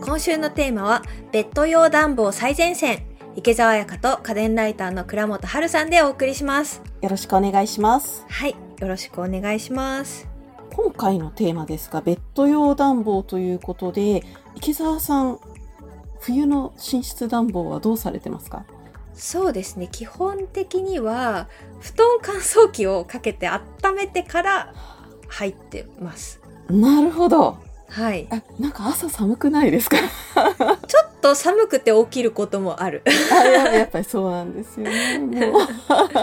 今週のテーマはベッド用暖房最前線。池澤彩香と家電ライターの倉本春さんでお送りします。よろしくお願いします。はいよろしくお願いします。今回のテーマですが、ベッド用暖房ということで、池澤さん、冬の寝室暖房はどうされてますか？そうですね。基本的には布団乾燥機をかけて温めてから入ってます。なるほど。はい。あ、なんか朝寒くないですか？ちょっと寒くて起きることもある。あややっぱりそうなんですよね。もう。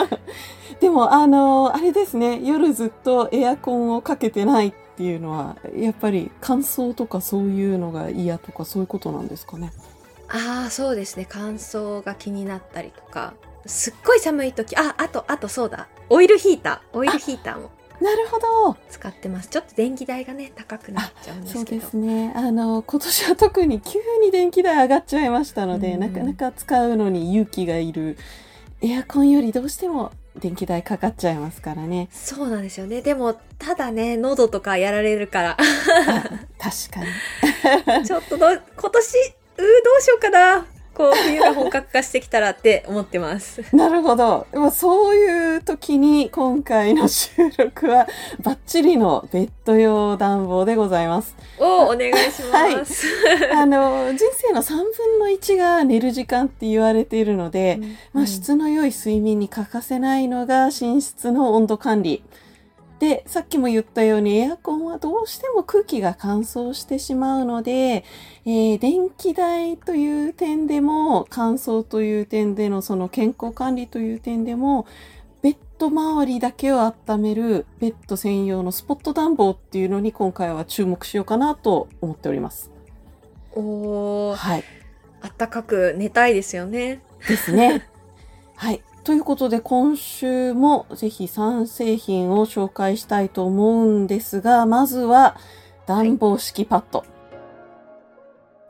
でも、あの、あれですね、夜ずっとエアコンをかけてないっていうのは、やっぱり乾燥とかそういうのが嫌とかそういうことなんですかね？ああそうですね。乾燥が気になったりとか。すっごい寒い時。ああとあとそうだ。オイルヒーター。オイルヒーターもなるほど。使ってますちょっと電気代がね高くなっちゃうんでそうすけどですね。あの、今年は特に急に電気代上がっちゃいましたので、うんなかなか使うのに勇気がいる。エアコンよりどうしても電気代かかっちゃいますからね。そうなんですよねでもただね喉とかやられるからあ確かに。ちょっとど今年うーどうしようかなこう冬が本格化してきたらって思ってます なるほど。まあそういう時に今回の収録はバッチリのベッド用暖房でございます。おお願いします、あの、人生の3分の1が寝る時間って言われているので、まあ、質の良い睡眠に欠かせないのが寝室の温度管理。で、さっきも言ったようにエアコンはどうしても空気が乾燥してしまうので、えー電気代という点でも乾燥という点でのその健康管理という点でもベッド周りだけを温めるベッド専用のスポット暖房っていうのに今回は注目しようかなと思っております。おおはい。あったかく寝たいですよねですね。はい。ということで、今週もぜひ3製品を紹介したいと思うんですが、まずは暖房式パッド。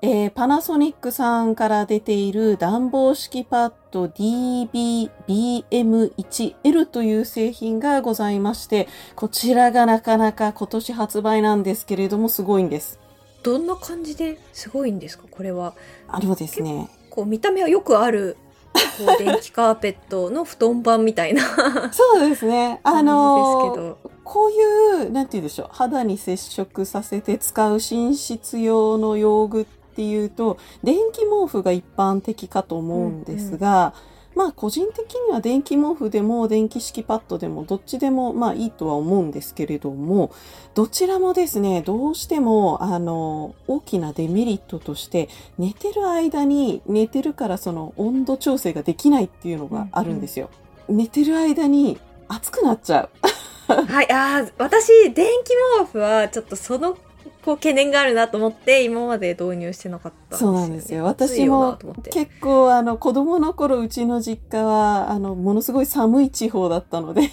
えーパナソニックさんから出ている暖房式パッド DBBM1L という製品がございまして、こちらがなかなか今年発売なんですけれども、すごいんです。どんな感じですごいんですか？これはあのですね、こう見た目はよくあるこう電気カーペットの布団版みたいな。そうですね。あの感じですけど。こういう、なんて言うんでしょう、肌に接触させて使う寝室用の用具っていうと、電気毛布が一般的かと思うんですが、まあ個人的には電気毛布でも電気式パッドでもどっちでもまあいいとは思うんですけれども、どちらもですね、どうしてもあの大きなデメリットとして寝てる間に寝てるからその温度調整ができないっていうのがあるんですよ。寝てる間に暑くなっちゃう。はいあー私電気毛布はちょっとそのこう懸念があるなと思って今まで導入してなかったそうなんですよ。暑いよ私もなと思って結構あの子供の頃うちの実家はあのものすごい寒い地方だったので、うん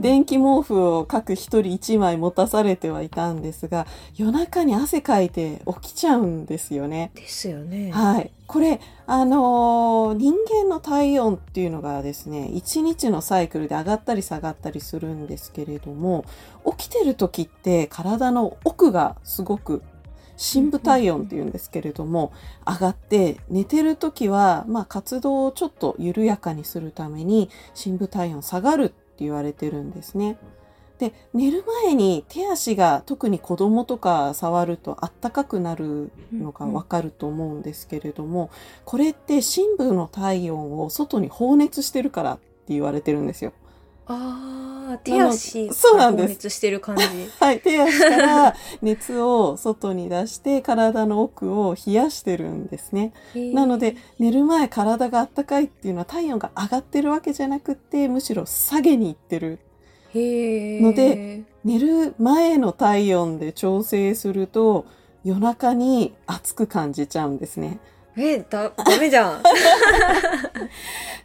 電気毛布を各一人一枚持たされてはいたんですが、夜中に汗かいて起きちゃうんですよね。ですよねはい。これ、あのー人間の体温っていうのがですね、一日のサイクルで上がったり下がったりするんですけれども、起きてる時って体の奥がすごく深部体温っていうんですけれども、上がって、寝てる時は、まあ活動をちょっと緩やかにするために、深部体温下がるって言われてるんですね。で、寝る前に手足が特に子供とか触るとあったかくなるのがわかると思うんですけれども、これって深部の体温を外に放熱してるからって言われてるんですよ。ああ手足そうなんです。放熱してる感じ。はい、手足から熱を外に出して体の奥を冷やしてるんですね。なので寝る前体が暖かいっていうのは体温が上がってるわけじゃなくってむしろ下げにいってる。ので寝る前の体温で調整すると夜中に暑く感じちゃうんですね。えだダメじゃん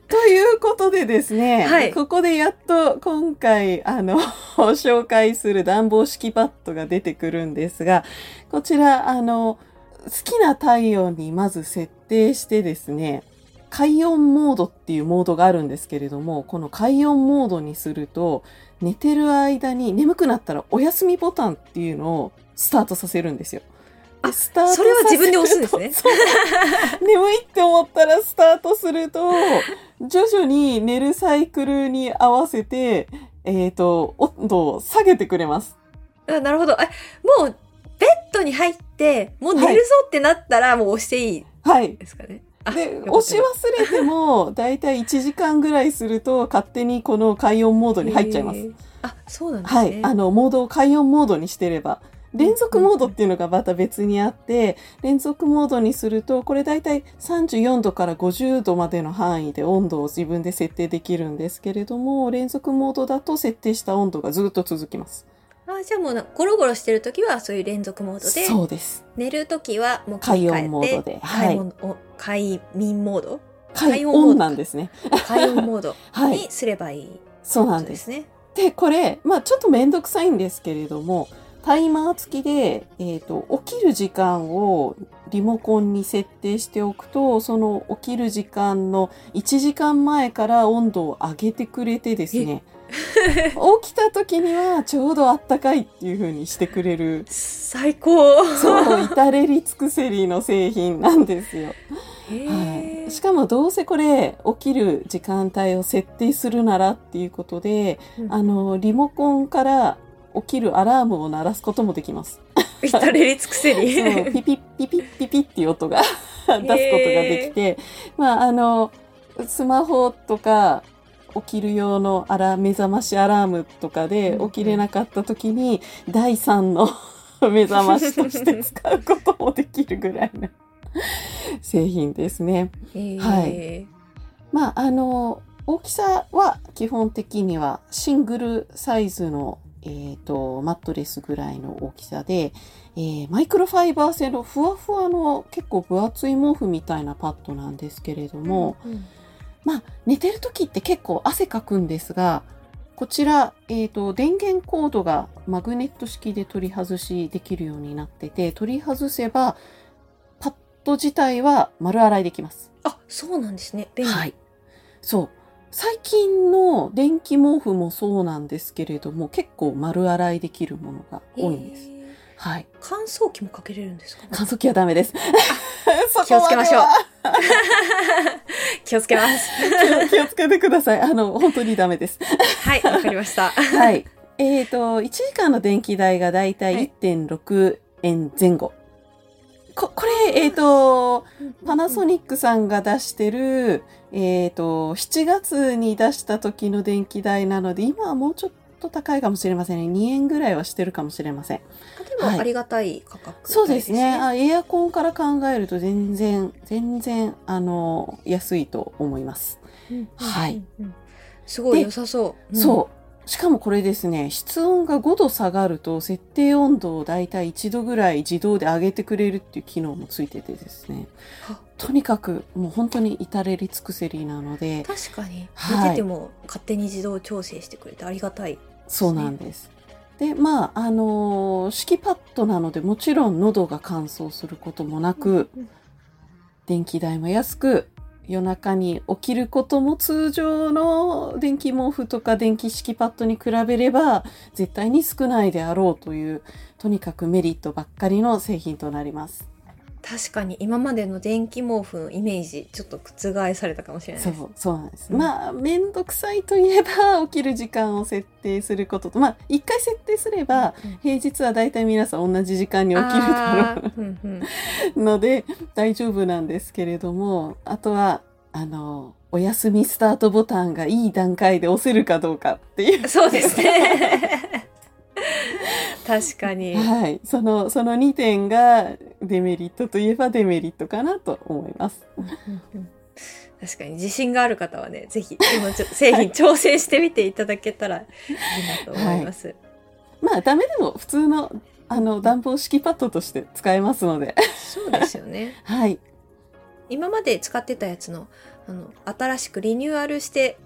ということでですね、はいここでやっと今回あの 紹介する暖房式パッドが出てくるんですがこちらあの好きな体温にまず設定してですね快温モードっていうモードがあるんですけれどもこの快温モードにすると寝てる間に眠くなったらお休みボタンっていうのをスタートさせるんですよ。あスタートそれは自分で押すんですね 眠いって思ったらスタートすると、徐々に寝るサイクルに合わせて、えっ、と、温度を下げてくれます。あなるほど。え、もう、ベッドに入って、もう寝るぞってなったら、もう押していいはい。ですかね。あで、よかった押し忘れても、だいたい1時間ぐらいすると、勝手にこの快音モードに入っちゃいますあ、そうなんですね。はい。あの、モードを快音モードにしてれば。連続モードっていうのがまた別にあって、連続モードにすると、これだいたい34度から50度までの範囲で温度を自分で設定できるんですけれども、連続モードだと設定した温度がずっと続きます。あじゃあもうなゴロゴロしてる時はそういう連続モードでそうです。寝る時はもう快音モードではい快眠モード？快音モード音なんですね。快音モードはい。にすればいいそうこなんです。とですね。で、これ、まあちょっとめんどくさいんですけれども、タイマー付きで、えっ、と、起きる時間をリモコンに設定しておくと、その起きる時間の1時間前から温度を上げてくれてですね、起きた時にはちょうどあったかいっていう風にしてくれる、最高。そう、至れり尽くせりの製品なんですよ。へはーい、しかもどうせこれ起きる時間帯を設定するならっていうことで、うん。あの、リモコンから起きるアラームを鳴らすこともできます。至れり尽くせそう、りピピッピピッピピッっていう音が 出すことができて、まあ、あの、スマホとか、起きる用のアラ、目覚ましアラームとかでうんうん起きれなかった時に、第三の 目覚ましとして使うこともできるぐらいの 製品ですね。はいまあ、あの、大きさは基本的にはシングルサイズの、えっ、と、マットレスぐらいの大きさで、えーマイクロファイバー製のふわふわの結構分厚い毛布みたいなパッドなんですけれども、うんまあ、寝てる時って結構汗かくんですが、こちら、えっ、と、電源コードがマグネット式で取り外しできるようになってて、取り外せば、パッド自体は丸洗いできます。あそうなんですね便利、はい。そう。最近の電気毛布もそうなんですけれども、結構丸洗いできるものが多いんです。はい。乾燥機もかけれるんですか？乾燥機はダメです。気をつけましょう気をつけます気をつけてください。あの、本当にダメです。はいわかりましたはい。えっ、と、1時間の電気代がだいたい1.6円前後。こ、これ、えっ、と、パナソニックさんが出してる、えっ、と、7月に出した時の電気代なので、今はもうちょっと高いかもしれませんね。2円ぐらいはしてるかもしれません。でもありがたい価格、そうですね。あエアコンから考えると全然、全然、あの、安いと思います。はいうんうんうんすごい良さそう、うんそう。しかもこれですね、室温が5度下がると、設定温度をだいたい1度ぐらい自動で上げてくれるっていう機能もついててですね。は。とにかく、もう本当に至れり尽くせりなので、確かに。はい。寝てても勝手に自動調整してくれてありがたい、そうなんです。で、まあ、あのー敷きパッドなので、もちろん喉が乾燥することもなく、うん。電気代も安く、夜中に起きることも通常の電気毛布とか電気式パッドに比べれば絶対に少ないであろうというとにかくメリットばっかりの製品となります。確かに今までの電気毛布のイメージちょっと覆されたかもしれない。ですそう、そうなんです。うん。まあ、めんどくさいといえば 起きる時間を設定することと、まあ、一回設定すればうん平日はだいたい皆さん同じ時間に起きるだろう。うんうん。ので大丈夫なんですけれども、あとは、あの、お休みスタートボタンがいい段階で押せるかどうかっていう。そうですね。確かに、はい。その、その2点がデメリットといえばデメリットかなと思います。確かに自信がある方はねぜひこのちょ製品挑戦してみていただけたらいいなと思います、まあ、ダメでも普通の、あの、暖房式パッドとして使えますので。そうですよね はい。今まで使ってたやつのあの新しくリニューアルして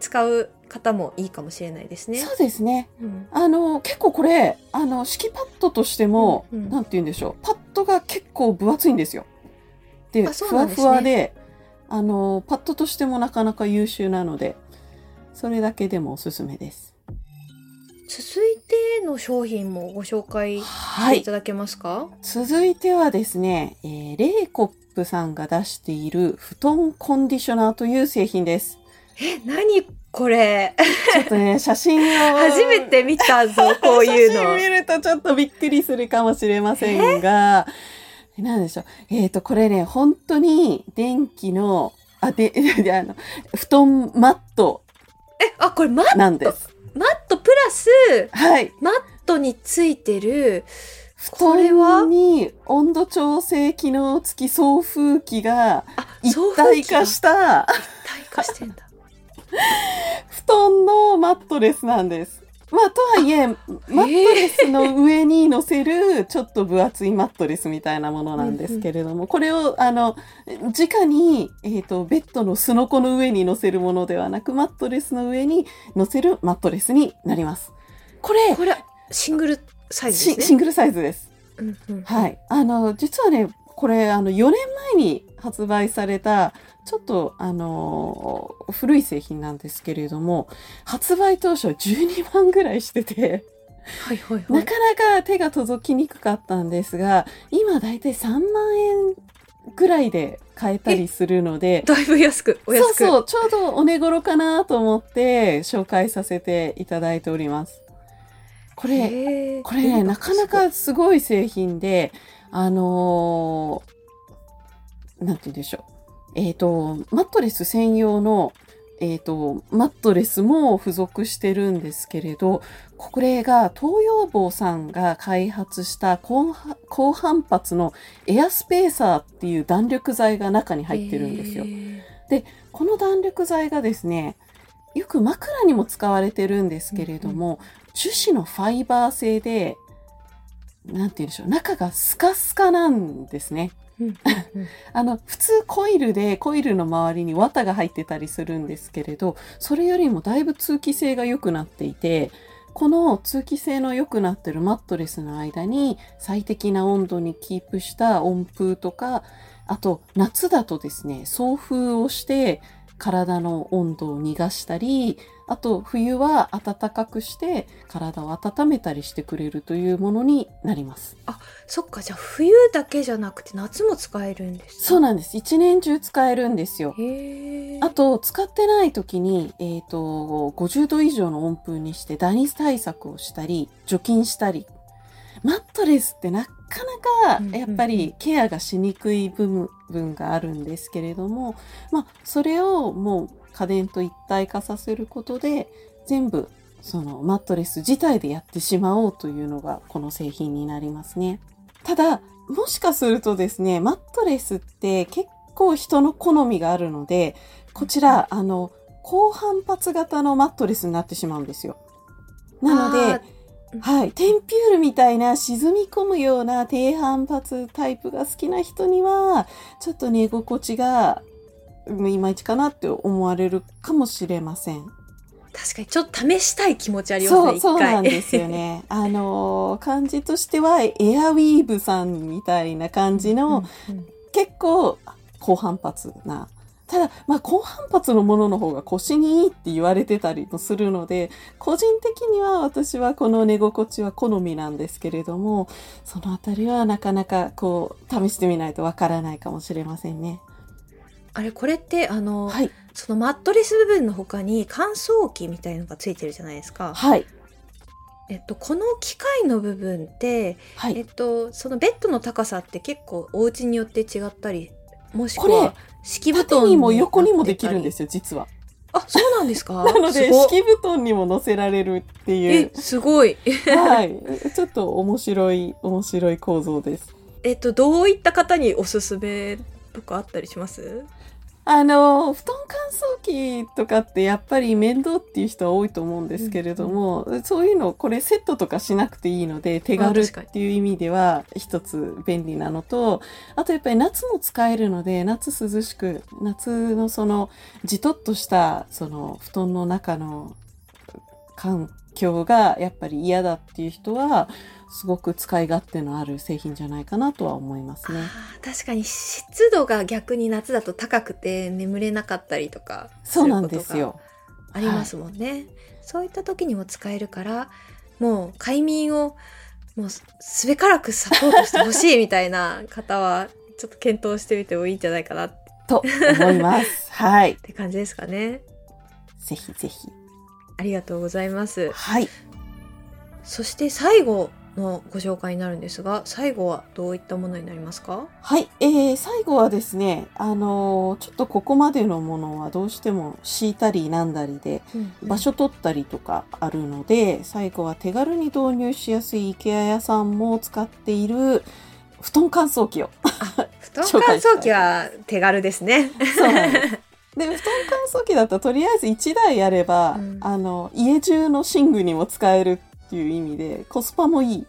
使う方もいいかもしれないですね。そうですね。うんあの、結構これ、あの、敷きパッドとしても、うんうんなんて言うんでしょう。パッドが結構分厚いんですよ。で、あそうふわふわで、あの、パッドとしてもなかなか優秀なので、それだけでもおすすめです。続いての商品もご紹介しはいていた。だけますか、続いてはですね、えーレイコップさんが出している布団コンディショナーという製品です。え、何これ？ちょっとね、写真を。初めて見たぞ、こういう写真見の。るとちょっとびっくりするかもしれませんが、なんでしょう？えっ、と、これね、本当に電気の、あ、で、であの、布団マットえ、あ、これマッなんです。マットプラス、はい。マットについてる、布これは？団に温度調整機能付き送風機があ、一体化した一体化してんだ。布団のマットレスなんです。まあ、とはいえ、マットレスの上に乗せる、ちょっと分厚いマットレスみたいなものなんですけれども、これを、あの、直に、えっ、と、ベッドのすのこの上に乗せるものではなく、マットレスの上に乗せるマットレスになります。これ、これ、シングルサイズですね。シシングルサイズです。はい。あの、実はね、これ、あの、4年前に発売された、ちょっと、あのー古い製品なんですけれども、発売当初は12万ぐらいしてて、はいはいは。ないかなか手が届きにくかったんですが、今だいたい3万円ぐらいで買えたりするので、だいぶ安く、お安く。そうそう、ちょうどお値頃かなと思って紹介させていただいております。これ、これね、なかなかすごい製品で、あのーなんて言うんでしょう。えっ、と、マットレス専用の、えっ、と、マットレスも付属してるんですけれど、これが東洋坊さんが開発した高反発のエアスペーサーっていう弾力材が中に入ってるんですよへ。ーこの弾力材がですね、よく枕にも使われてるんですけれども、樹脂のファイバー製で、なんて言うんでしょう、中がスカスカなんですね。あの、普通コイルで、コイルの周りに綿が入ってたりするんですけれど、それよりもだいぶ通気性が良くなっていて、この通気性の良くなってるマットレスの間に最適な温度にキープした温風とか、あと夏だとですね、送風をして体の温度を逃がしたり、あと冬は暖かくして体を温めたりしてくれるというものになります。そっか、じゃあ冬だけじゃなくて夏も使えるんですそうなんです。一年中使えるんですよ。あと、使ってない時に、えっ、と、50度以上の温風にしてダニ対策をしたり、除菌したり。マットレスってなかなか、やっぱりケアがしにくい部分があるんですけれども、まあ、それをもう家電と一体化させることで、全部、そのマットレス自体でやってしまおうというのがこの製品になりますね。ただ、もしかするとですね、マットレスって結構人の好みがあるので、こちら、あの、高反発型のマットレスになってしまうんですよ。なので、あはい、テンピュールみたいな沈み込むような低反発タイプが好きな人には、ちょっと寝心地が、うんいまいちかなって思われるかもしれません。確かにちょっと試したい気持ちありますね、そう、なんですよね。あのー、感じとしては、エアウィーヴさんみたいな感じの、うんうん結構高反発な。ただ、まあ、高反発のものの方が腰にいいって言われてたりもするので、個人的には私はこの寝心地は好みなんですけれども、そのあたりはなかなかこう、試してみないとわからないかもしれませんね。あれ、これって、あの、はい。そのマットレス部分の他に乾燥機みたいのがついてるじゃないですか。はい。えっと、この機械の部分って、はい。えっと、そのベッドの高さって結構お家によって違ったり、もしくは敷布団縦にも横にもできるんですよ。よ、実は。あ、そうなんですか？なので、敷布団にも乗せられるっていうえ、。すごい。はい。ちょっと面白い、面白い構造です。えっと、どういった方におすすめとかあったりします？あの、布団乾燥機とかってやっぱり面倒っていう人は多いと思うんですけれども、そういうの、これセットとかしなくていいので、手軽っていう意味では一つ便利なのと、あとやっぱり夏も使えるので、夏涼しく、夏のその、じとっとした、その、布団の中の環境がやっぱり嫌だっていう人は、すごく使い勝手のある製品じゃないかなとは思いますね。確かに湿度が逆に夏だと高くて眠れなかったりとかそうなんですよ。ありますもんね、そういった時にも使えるからもう快眠をもうすべからくサポートしてほしいみたいな方はちょっと検討してみてもいいんじゃないかなっと思います。はい。て感じですかね。ぜひぜひ。ありがとうございます。はい。そして最後のご紹介になるんですが、最後はどういったものになりますか？はい。えー、最後はですね、あのーちょっとここまでのものはどうしても敷いたりなんだりで、場所取ったりとかあるので、最後は手軽に導入しやすい IKEA 屋さんも使っている布団乾燥機を。布団乾燥機は手軽ですね。そうなんです。で、布団乾燥機だととりあえず1台あれば、うんあの、家中の寝具にも使えるっていう意味で、コスパもいい。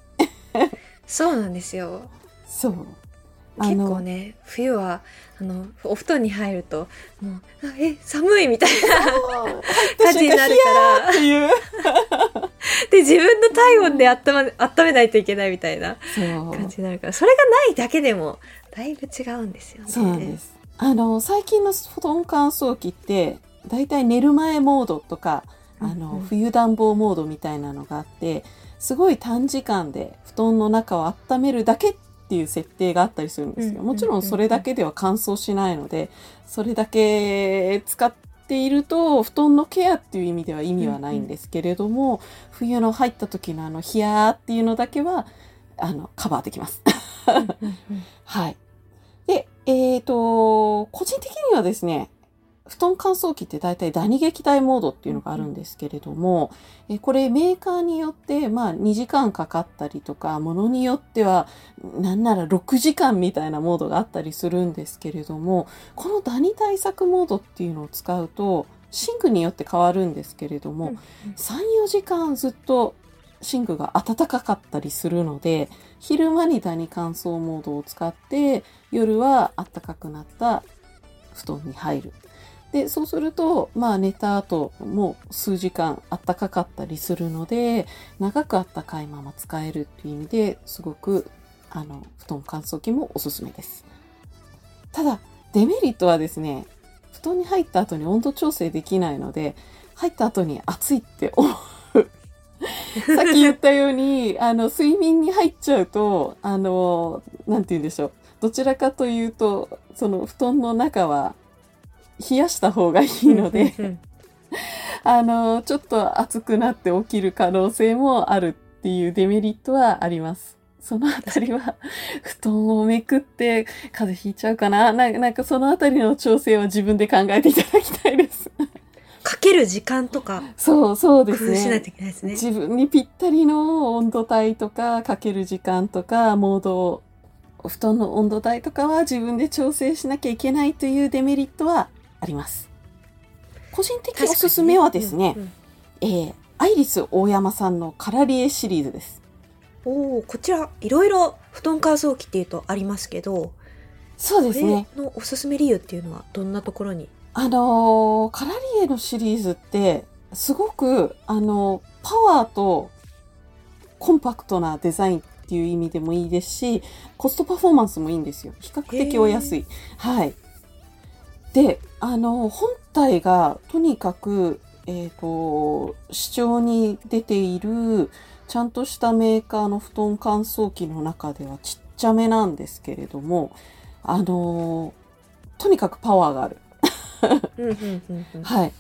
そうなんですよ。そう。結構ね、冬は、あの、お布団に入ると、もう、あえ、寒いみたいな感じになるからっ、ていう。で、自分の体温で温ま、温めないといけないみたいな。感じになるから、それがないだけでも、だいぶ違うんですよね。そうなんです。あの、最近の布団乾燥機って、だいたい寝る前モードとか、あうんの、うん冬暖房モードみたいなのがあって、すごい短時間で布団の中を温めるだけっていう設定があったりするんですよ。うんもちろんそれだけでは乾燥しないので、それだけ使っていると、布団のケアっていう意味では意味はないんですけれども、冬の入った時のあの、ヒヤーっていうのだけは、あの、カバーできます。はい。で、えっ、と、個人的にはですね、布団乾燥機って大体ダニ撃退モードっていうのがあるんですけれども、えこれメーカーによって、まあ2時間かかったりとか、ものによっては、なんなら6時間みたいなモードがあったりするんですけれども、このダニ対策モードっていうのを使うと、寝具によって変わるんですけれども、3、4時間ずっと寝具が暖かかったりするので、昼間にダニ乾燥モードを使って、夜は暖かくなった布団に入る。で、そうすると、まあ寝た後も数時間暖かかったりするので、長く暖かいまま使えるっていう意味ですごく、あの、布団乾燥機もおすすめです。ただ、デメリットはですね、布団に入った後に温度調整できないので、入った後に暑いって思う。さっき言ったように、あの、睡眠に入っちゃうと、あの、なんて言うんでしょう。どちらかというと、その布団の中は冷やした方がいいので、うん あの、ちょっと暑くなって起きる可能性もあるっていうデメリットはあります。そのあたりは、布団をめくって風邪ひいちゃうかなななんかそのあたりの調整は自分で考えていただきたいです。かける時間とかそう、そう工ですね夫しないとい。けないですね。自分にぴったりの温度帯とか、かける時間とか、モードを、お布団の温度帯とかは自分で調整しなきゃいけないというデメリットはあります。個人的おすすめはですね、うんうんえー、アイリス大山さんのカラリエシリーズです。おおこちらいろいろ布団乾燥機っていうとありますけど、そうこですね。れのおすすめ理由っていうのはどんなところに？あのーカラリエのシリーズって、すごく、あのーパワーとコンパクトなデザインっていう意味でもいいですし、コストパフォーマンスもいいんですよ。比較的お安い。はい。で、あのー本体がとにかく、えっ、と、市場に出ている、ちゃんとしたメーカーの布団乾燥機の中ではちっちゃめなんですけれども、あのーとにかくパワーがある。はい。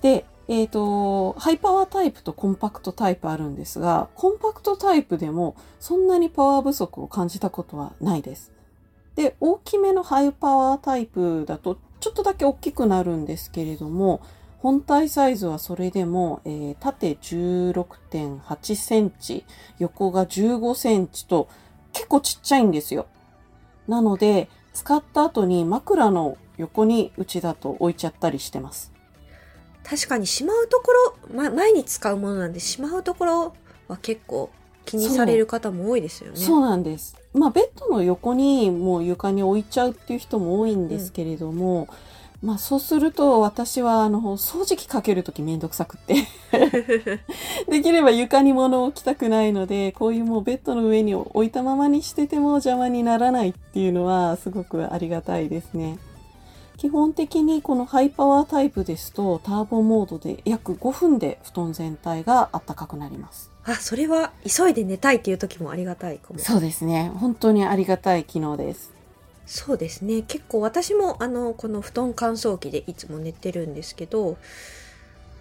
で、えっ、と、ハイパワータイプとコンパクトタイプあるんですが、コンパクトタイプでもそんなにパワー不足を感じたことはないです。で、大きめのハイパワータイプだとちょっとだけ大きくなるんですけれども、本体サイズはそれでも、えー縦16.8センチ、横が15センチと結構ちっちゃいんですよ。なので、使った後に枕の横にうちだと置いちゃったりしてます。確かにしまうところ、ま、前に使うものなんでしまうところは結構気にされる方も多いですよね。そうなんです。まあ、ベッドの横にもう床に置いちゃうっていう人も多いんですけれども、まあ、そうすると私は、あの、掃除機かけるときめんどくさくって。できれば床に物を置きたくないので、こういうもうベッドの上に置いたままにしてても邪魔にならないっていうのはすごくありがたいですね。基本的にこのハイパワータイプですとターボモードで約5分で布団全体が暖かくなります。あ、それは急いで寝たいっていう時もありがたいかも。そうですね。本当にありがたい機能です。そうですね。結構私もあの、この布団乾燥機でいつも寝てるんですけど、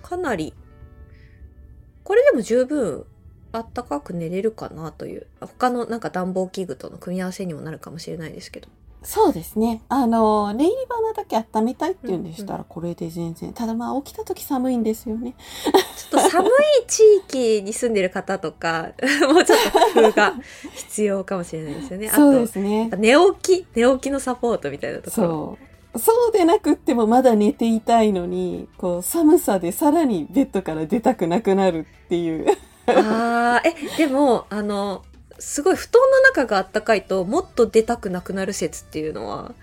かなり、これでも十分あったかく寝れるかなという、他のなんか暖房器具との組み合わせにもなるかもしれないですけど。そうですね。あの、寝入り花だけ温めたいっていうんでしたら、これで全然。ただまあ、起きた時寒いんですよね。ちょっと寒い地域に住んでる方とか、もうちょっと工夫が必要かもしれないですよね。あそうでと、すね。寝起き、寝起きのサポートみたいなところ。そう。そうでなくってもまだ寝ていたいのに、こう、寒さでさらにベッドから出たくなくなるっていう。ああ、え、でも、あの、すごい布団の中があったかいと、もっと出たくなくなる説っていうのは、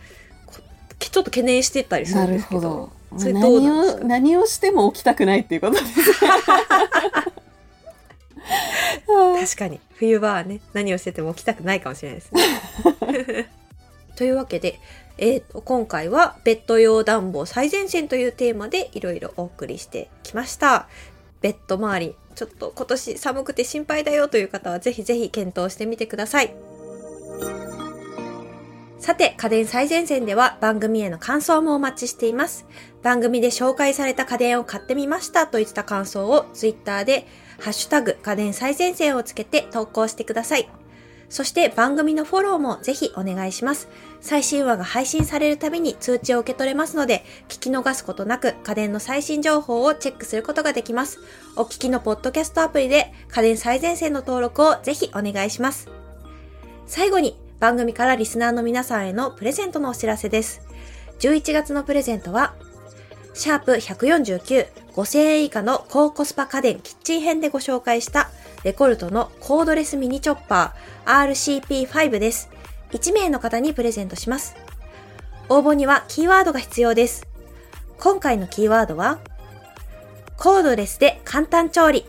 こちょっと懸念してたりするなんるですけど。それどう何を、何をしても起きたくないっていうことです。確かに、冬場はね、何をしてても起きたくないかもしれないですね。というわけで、えーと、今回はベッド用暖房最前線というテーマでいろいろお送りしてきました。ベッド周り、ちょっと今年寒くて心配だよという方はぜひぜひ検討してみてください。さて、家電最前線では番組への感想もお待ちしています。番組で紹介された家電を買ってみましたといった感想を Twitter でハッシュタグ家電最前線をつけて投稿してください。そして番組のフォローもぜひお願いします。最新話が配信されるたびに通知を受け取れますので、聞き逃すことなく家電の最新情報をチェックすることができます。お聞きのポッドキャストアプリで家電最前線の登録をぜひお願いします。最後に番組からリスナーの皆さんへのプレゼントのお知らせです。11月のプレゼントは、シャープ149、5000円以下の高コスパ家電キッチン編でご紹介したレコルトのコードレスミニチョッパー RCP5 です。1名の方にプレゼントします。応募にはキーワードが必要です。今回のキーワードは、コードレスで簡単調理。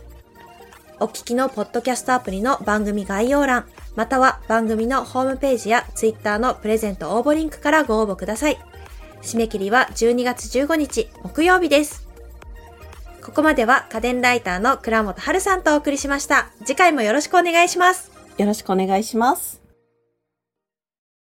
お聞きのポッドキャストアプリの番組概要欄、または番組のホームページやツイッターのプレゼント応募リンクからご応募ください。締め切りは12月15日木曜日です。ここまでは家電ライターの倉本春さんとお送りしました。次回もよろしくお願いします。よろしくお願いします。